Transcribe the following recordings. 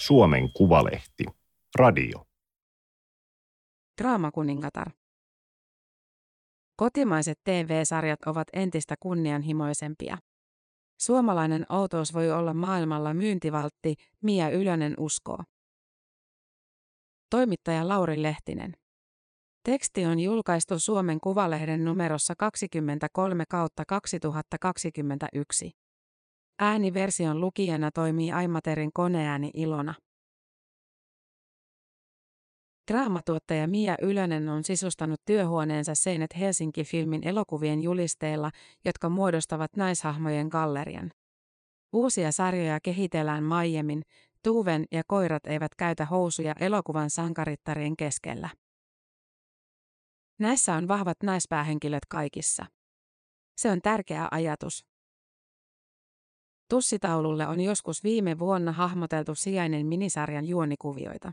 Suomen Kuvalehti. Radio. Draamakuningatar. Kotimaiset TV-sarjat ovat entistä kunnianhimoisempia. Suomalainen outous voi olla maailmalla myyntivaltti, Mia Ylönen uskoo. Toimittaja Lauri Lehtinen. Teksti on julkaistu Suomen Kuvalehden numerossa 23 kautta 2021. Ääniversion lukijana toimii Aimaterin koneääni Ilona. Draamatuottaja Mia Ylönen on sisustanut työhuoneensa seinät Helsinki-filmin elokuvien julisteilla, jotka muodostavat naishahmojen gallerian. Uusia sarjoja kehitellään Maijemin, Tuven ja koirat eivät käytä housuja elokuvan sankarittarien keskellä. Näissä on vahvat naispäähenkilöt kaikissa. Se on tärkeä ajatus. Tussitaululle on joskus viime vuonna hahmoteltu sijainen minisarjan juonikuvioita.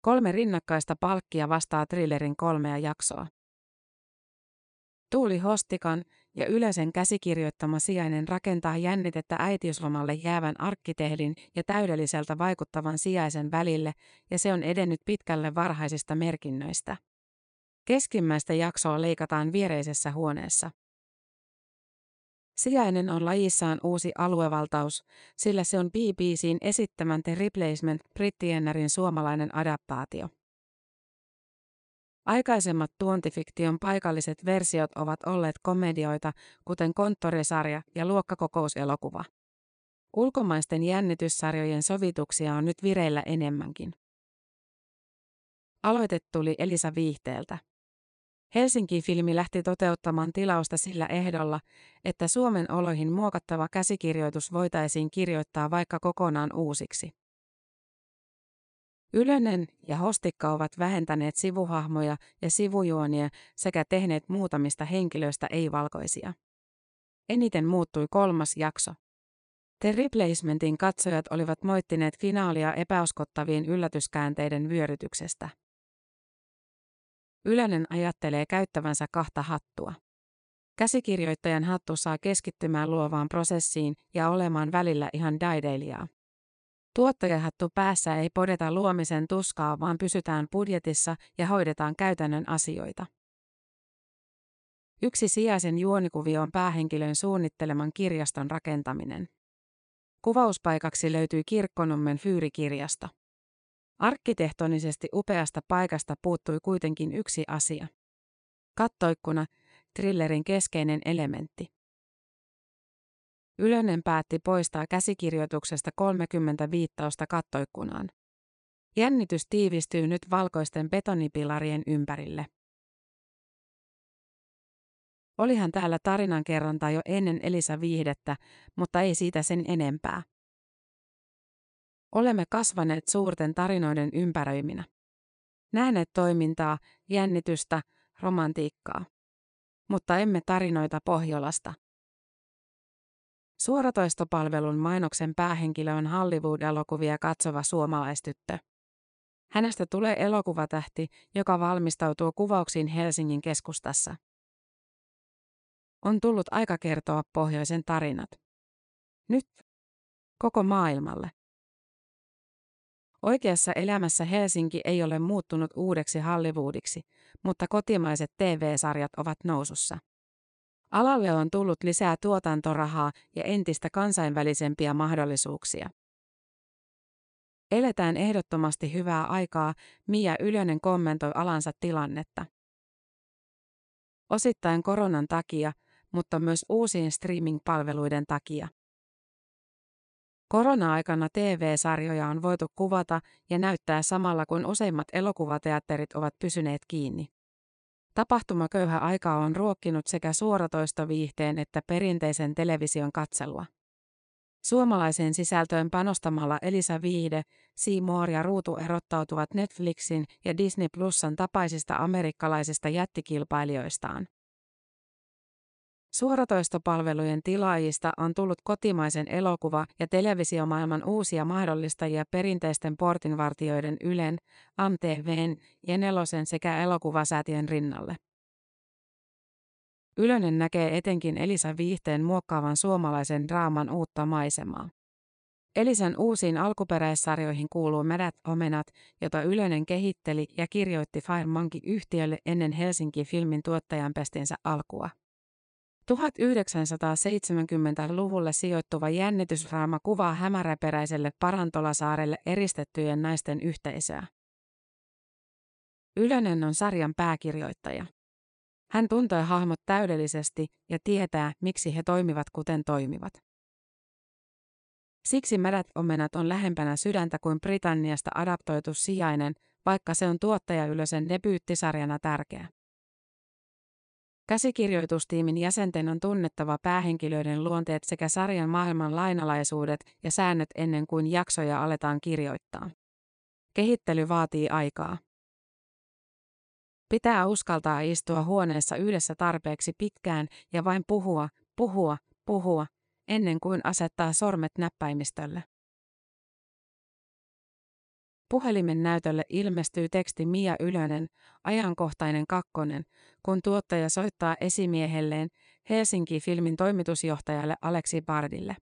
Kolme rinnakkaista palkkia vastaa thrillerin kolmea jaksoa. Tuuli Hostikan ja Yleisen käsikirjoittama sijainen rakentaa jännitettä äitiyslomalle jäävän arkkitehdin ja täydelliseltä vaikuttavan sijaisen välille, ja se on edennyt pitkälle varhaisista merkinnöistä. Keskimmäistä jaksoa leikataan viereisessä huoneessa. Sijainen on lajissaan uusi aluevaltaus, sillä se on BBCn esittämän The Replacement brittiennärin suomalainen adaptaatio. Aikaisemmat tuontifiktion paikalliset versiot ovat olleet komedioita, kuten konttorisarja ja luokkakokouselokuva. Ulkomaisten jännityssarjojen sovituksia on nyt vireillä enemmänkin. Aloite tuli Elisa Viihteeltä. Helsinki-filmi lähti toteuttamaan tilausta sillä ehdolla, että Suomen oloihin muokattava käsikirjoitus voitaisiin kirjoittaa vaikka kokonaan uusiksi. Ylönen ja Hostikka ovat vähentäneet sivuhahmoja ja sivujuonia sekä tehneet muutamista henkilöistä ei-valkoisia. Eniten muuttui kolmas jakso. The Replacementin katsojat olivat moittineet finaalia epäuskottavien yllätyskäänteiden vyörytyksestä. Ylönen ajattelee käyttävänsä kahta hattua. Käsikirjoittajan hattu saa keskittymään luovaan prosessiin ja olemaan välillä ihan daideilijaa. Tuottajahattu päässä ei podeta luomisen tuskaa, vaan pysytään budjetissa ja hoidetaan käytännön asioita. Yksi sijaisen juonikuvio on päähenkilön suunnitteleman kirjaston rakentaminen. Kuvauspaikaksi löytyy Kirkkonummen fyyrikirjasto. Arkkitehtonisesti upeasta paikasta puuttui kuitenkin yksi asia. Kattoikkuna, thrillerin keskeinen elementti. Ylönen päätti poistaa käsikirjoituksesta 30 viittausta kattoikkunaan. Jännitys tiivistyy nyt valkoisten betonipilarien ympärille. Olihan täällä tarinankerronta jo ennen Elisa viihdettä, mutta ei siitä sen enempää. Olemme kasvaneet suurten tarinoiden ympäröiminä. Nähneet toimintaa, jännitystä, romantiikkaa. Mutta emme tarinoita Pohjolasta. Suoratoistopalvelun mainoksen päähenkilö on Hollywood-elokuvia katsova suomalaistyttö. Hänestä tulee elokuvatähti, joka valmistautuu kuvauksiin Helsingin keskustassa. On tullut aika kertoa pohjoisen tarinat. Nyt. Koko maailmalle. Oikeassa elämässä Helsinki ei ole muuttunut uudeksi Hollywoodiksi, mutta kotimaiset TV-sarjat ovat nousussa. Alalle on tullut lisää tuotantorahaa ja entistä kansainvälisempiä mahdollisuuksia. Eletään ehdottomasti hyvää aikaa, Mia Ylönen kommentoi alansa tilannetta. Osittain koronan takia, mutta myös uusien streaming-palveluiden takia. Korona-aikana TV-sarjoja on voitu kuvata ja näyttää samalla kun useimmat elokuvateatterit ovat pysyneet kiinni. Tapahtumaköyhä aika on ruokkinut sekä suoratoistoviihteen että perinteisen television katselua. Suomalaiseen sisältöön panostamalla Elisa Viihde, Seymour ja Ruutu erottautuvat Netflixin ja Disney Plusan tapaisista amerikkalaisista jättikilpailijoistaan. Suoratoistopalvelujen tilaajista on tullut kotimaisen elokuva- ja televisiomaailman uusia mahdollistajia perinteisten portinvartijoiden Ylen, AMTVn ja Nelosen sekä elokuvasäätiön rinnalle. Ylönen näkee etenkin Elisa Viihteen muokkaavan suomalaisen draaman uutta maisemaa. Elisan uusiin alkuperäissarjoihin kuuluu Märät omenat, jota Ylönen kehitteli ja kirjoitti Fire Monkey-yhtiölle ennen Helsinki-filmin tuottajan pestinsä alkua. 1970-luvulle sijoittuva jännitysraama kuvaa hämäräperäiselle Parantolasaarelle eristettyjen naisten yhteisöä. Ylönen on sarjan pääkirjoittaja. Hän tuntee hahmot täydellisesti ja tietää, miksi he toimivat kuten toimivat. Siksi Märät omenat on lähempänä sydäntä kuin Britanniasta adaptoitu sijainen, vaikka se on tuottaja Ylösen debyyttisarjana tärkeä. Käsikirjoitustiimin jäsenten on tunnettava päähenkilöiden luonteet sekä sarjan maailman lainalaisuudet ja säännöt ennen kuin jaksoja aletaan kirjoittaa. Kehittely vaatii aikaa. Pitää uskaltaa istua huoneessa yhdessä tarpeeksi pitkään ja vain puhua, puhua, puhua, ennen kuin asettaa sormet näppäimistölle. Puhelimen näytölle ilmestyy teksti Mia Ylönen, ajankohtainen kakkonen, kun tuottaja soittaa esimiehelleen Helsinki-filmin toimitusjohtajalle Aleksi Bardille.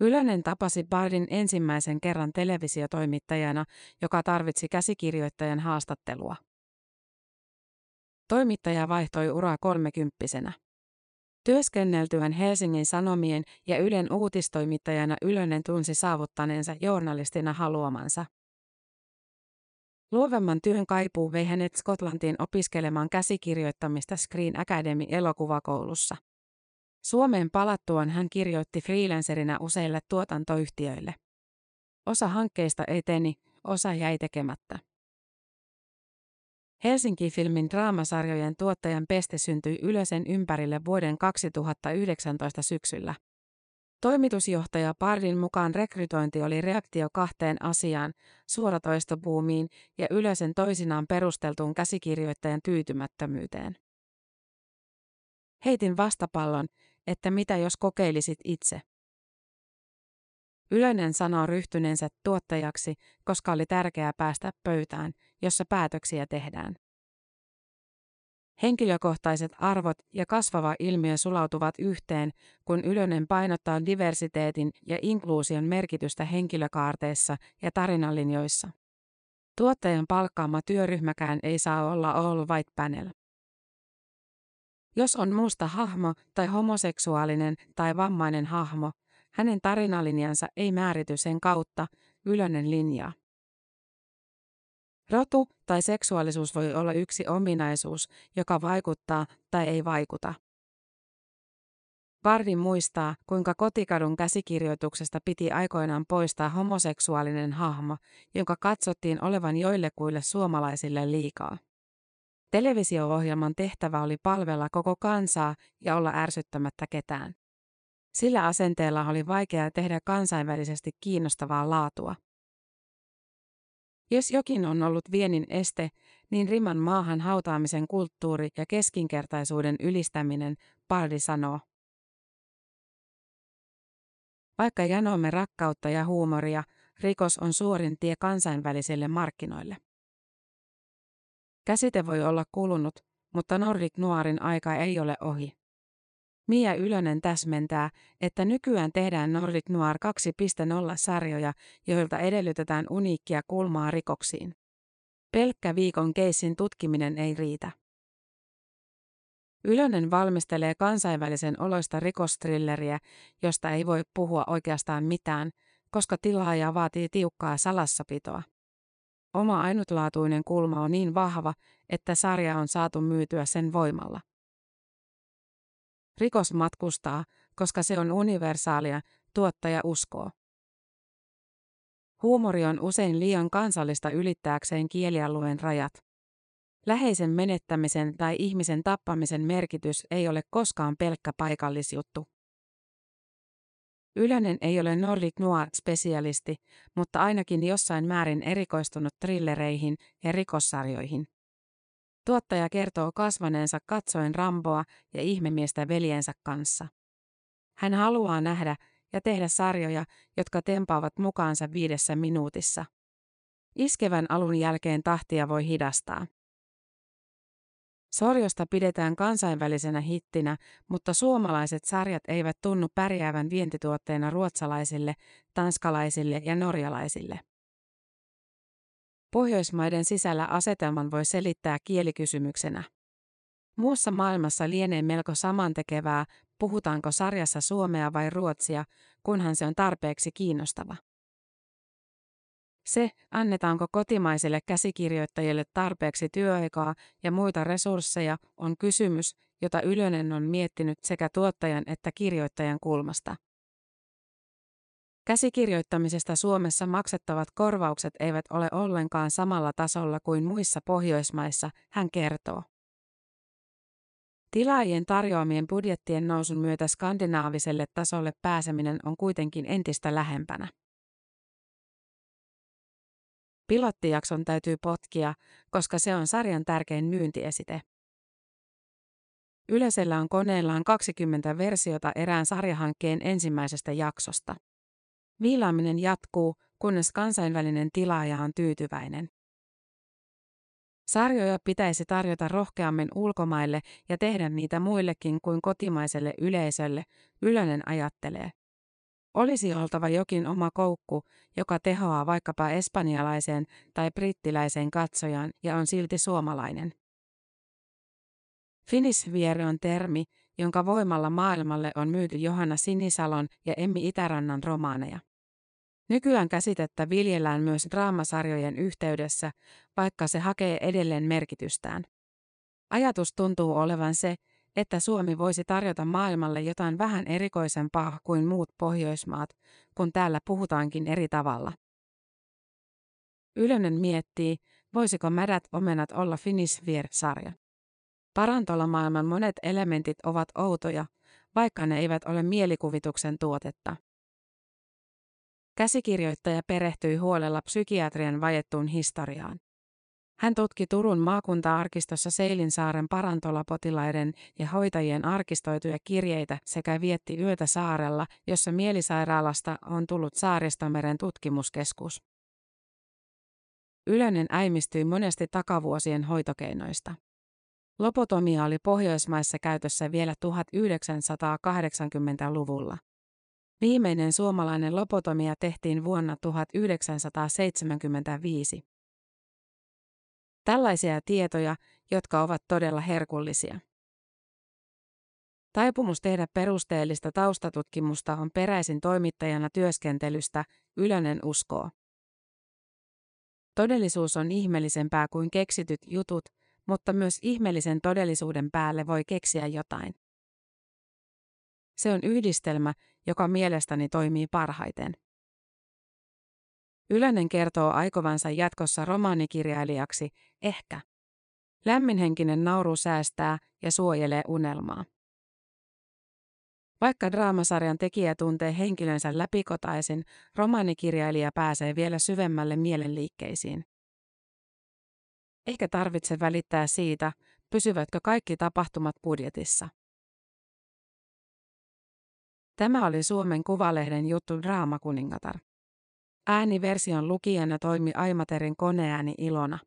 Ylönen tapasi Bardin ensimmäisen kerran televisiotoimittajana, joka tarvitsi käsikirjoittajan haastattelua. Toimittaja vaihtoi uraa kolmekymppisenä. Työskenneltyään Helsingin Sanomien ja Ylen uutistoimittajana Ylönen tunsi saavuttaneensa journalistina haluamansa. Luovemman työn kaipuu vei hänet Skotlantiin opiskelemaan käsikirjoittamista Screen Academy elokuvakoulussa. Suomeen palattuaan hän kirjoitti freelancerina useille tuotantoyhtiöille. Osa hankkeista eteni, osa jäi tekemättä. Helsinki-filmin draamasarjojen tuottajan peste syntyi Ylösen ympärille vuoden 2019 syksyllä. Toimitusjohtaja Pardin mukaan rekrytointi oli reaktio kahteen asiaan, suoratoistobuumiin ja Ylösen toisinaan perusteltuun käsikirjoittajan tyytymättömyyteen. Heitin vastapallon, että mitä jos kokeilisit itse. Ylönen sanoo ryhtyneensä tuottajaksi, koska oli tärkeää päästä pöytään, jossa päätöksiä tehdään. Henkilökohtaiset arvot ja kasvava ilmiö sulautuvat yhteen, kun Ylönen painottaa diversiteetin ja inkluusion merkitystä henkilökaarteissa ja tarinalinjoissa. Tuottajan palkkaama työryhmäkään ei saa olla all white panel. Jos on musta hahmo tai homoseksuaalinen tai vammainen hahmo, hänen tarinalinjansa ei määrity sen kautta, Ylönen linjaa. Rotu tai seksuaalisuus voi olla yksi ominaisuus, joka vaikuttaa tai ei vaikuta. Vardi muistaa, kuinka kotikadun käsikirjoituksesta piti aikoinaan poistaa homoseksuaalinen hahmo, jonka katsottiin olevan joillekuille suomalaisille liikaa. Televisio-ohjelman tehtävä oli palvella koko kansaa ja olla ärsyttämättä ketään. Sillä asenteella oli vaikea tehdä kansainvälisesti kiinnostavaa laatua. Jos jokin on ollut viennin este, niin riman maahan hautaamisen kulttuuri ja keskinkertaisuuden ylistäminen, Pardi sanoo. Vaikka janomme rakkautta ja huumoria, rikos on suorin tie kansainvälisille markkinoille. Käsite voi olla kulunut, mutta Nordic Noirin aika ei ole ohi. Mia Ylönen täsmentää, että nykyään tehdään Nordic Noir 2.0-sarjoja, joilta edellytetään uniikkia kulmaa rikoksiin. Pelkkä viikon keissin tutkiminen ei riitä. Ylönen valmistelee kansainvälisen oloista rikostrilleriä, josta ei voi puhua oikeastaan mitään, koska tilaaja vaatii tiukkaa salassapitoa. Oma ainutlaatuinen kulma on niin vahva, että sarja on saatu myytyä sen voimalla. Rikos matkustaa, koska se on universaalia, tuottaja uskoo. Huumori on usein liian kansallista ylittääkseen kielialueen rajat. Läheisen menettämisen tai ihmisen tappamisen merkitys ei ole koskaan pelkkä paikallisjuttu. Ylönen ei ole Nordic Noir-spesialisti, mutta ainakin jossain määrin erikoistunut trillereihin ja rikossarjoihin. Tuottaja kertoo kasvaneensa katsoen Ramboa ja ihmemiestä veljensä kanssa. Hän haluaa nähdä ja tehdä sarjoja, jotka tempaavat mukaansa viidessä minuutissa. Iskevän alun jälkeen tahtia voi hidastaa. Sorjosta pidetään kansainvälisenä hittinä, mutta suomalaiset sarjat eivät tunnu pärjäävän vientituotteena ruotsalaisille, tanskalaisille ja norjalaisille. Pohjoismaiden sisällä asetelman voi selittää kielikysymyksenä. Muussa maailmassa lienee melko samantekevää, puhutaanko sarjassa suomea vai ruotsia, kunhan se on tarpeeksi kiinnostava. Se, annetaanko kotimaisille käsikirjoittajille tarpeeksi työaikaa ja muita resursseja, on kysymys, jota Ylönen on miettinyt sekä tuottajan että kirjoittajan kulmasta. Käsikirjoittamisesta Suomessa maksettavat korvaukset eivät ole ollenkaan samalla tasolla kuin muissa Pohjoismaissa, hän kertoo. Tilaajien tarjoamien budjettien nousun myötä skandinaaviselle tasolle pääseminen on kuitenkin entistä lähempänä. Pilottijakson täytyy potkia, koska se on sarjan tärkein myyntiesite. Yleisellä on koneellaan 20 versiota erään sarjahankkeen ensimmäisestä jaksosta. Viilaaminen jatkuu, kunnes kansainvälinen tilaaja on tyytyväinen. Sarjoja pitäisi tarjota rohkeammin ulkomaille ja tehdä niitä muillekin kuin kotimaiselle yleisölle, Ylönen ajattelee. Olisi oltava jokin oma koukku, joka tehoaa vaikkapa espanjalaiseen tai brittiläiseen katsojaan ja on silti suomalainen. Finisvieri on termi, jonka voimalla maailmalle on myyty Johanna Sinisalon ja Emmi Itärannan romaaneja. Nykyään käsitettä viljellään myös draamasarjojen yhteydessä, vaikka se hakee edelleen merkitystään. Ajatus tuntuu olevan se, että Suomi voisi tarjota maailmalle jotain vähän erikoisempaa kuin muut Pohjoismaat, kun täällä puhutaankin eri tavalla. Ylönen miettii, voisiko Märät omenat olla Finnish sarja Parantolamaailman monet elementit ovat outoja, vaikka ne eivät ole mielikuvituksen tuotetta. Käsikirjoittaja perehtyi huolella psykiatrian vajettuun historiaan. Hän tutki Turun maakunta-arkistossa Seilinsaaren parantolapotilaiden ja hoitajien arkistoituja kirjeitä sekä vietti yötä saarella, jossa mielisairaalasta on tullut Saaristomeren tutkimuskeskus. Ylönen äimistyi monesti takavuosien hoitokeinoista. Lopotomia oli Pohjoismaissa käytössä vielä 1980-luvulla. Viimeinen suomalainen lopotomia tehtiin vuonna 1975. Tällaisia tietoja, jotka ovat todella herkullisia. Taipumus tehdä perusteellista taustatutkimusta on peräisin toimittajana työskentelystä, Ylönen uskoo. Todellisuus on ihmeellisempää kuin keksityt jutut, mutta myös ihmeellisen todellisuuden päälle voi keksiä jotain. Se on yhdistelmä, joka mielestäni toimii parhaiten. Ylönen kertoo aikovansa jatkossa romaanikirjailijaksi, ehkä. Lämminhenkinen nauru säästää ja suojelee unelmaa. Vaikka draamasarjan tekijä tuntee henkilönsä läpikotaisin, romaanikirjailija pääsee vielä syvemmälle mielenliikkeisiin. Eikä tarvitse välittää siitä, pysyvätkö kaikki tapahtumat budjetissa. Tämä oli Suomen Kuvalehden juttu Draamakuningatar. Ääniversion lukijana toimi Aimaterin koneääni Ilona.